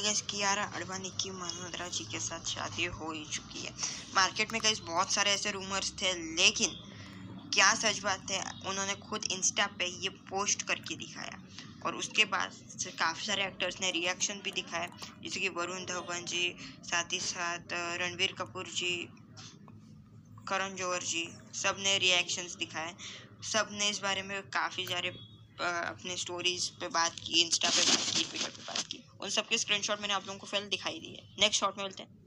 Finally gas Kiara Advani की मनोदरा जी के साथ शादी हो ही चुकी है। मार्केट में गैस बहुत सारे ऐसे रूमर्स थे, लेकिन क्या सच बात है, उन्होंने खुद इंस्टा पे ये पोस्ट करके दिखाया। और उसके बाद काफ़ी सारे एक्टर्स ने रिएक्शन भी दिखाया, जैसे कि वरुण धवन जी, साथ ही साथ रणवीर कपूर जी, करण जौहर जी सबने रिएक्शंस दिखाए। सबने इस बारे में काफ़ी सारे अपने स्टोरीज पे बात की इंस्टा पे बात की। उन सबके स्क्रीनशॉट मैंने आप लोगों को फ़िलहाल दिखाई दी है। नेक्स्ट शॉट में मिलते हैं।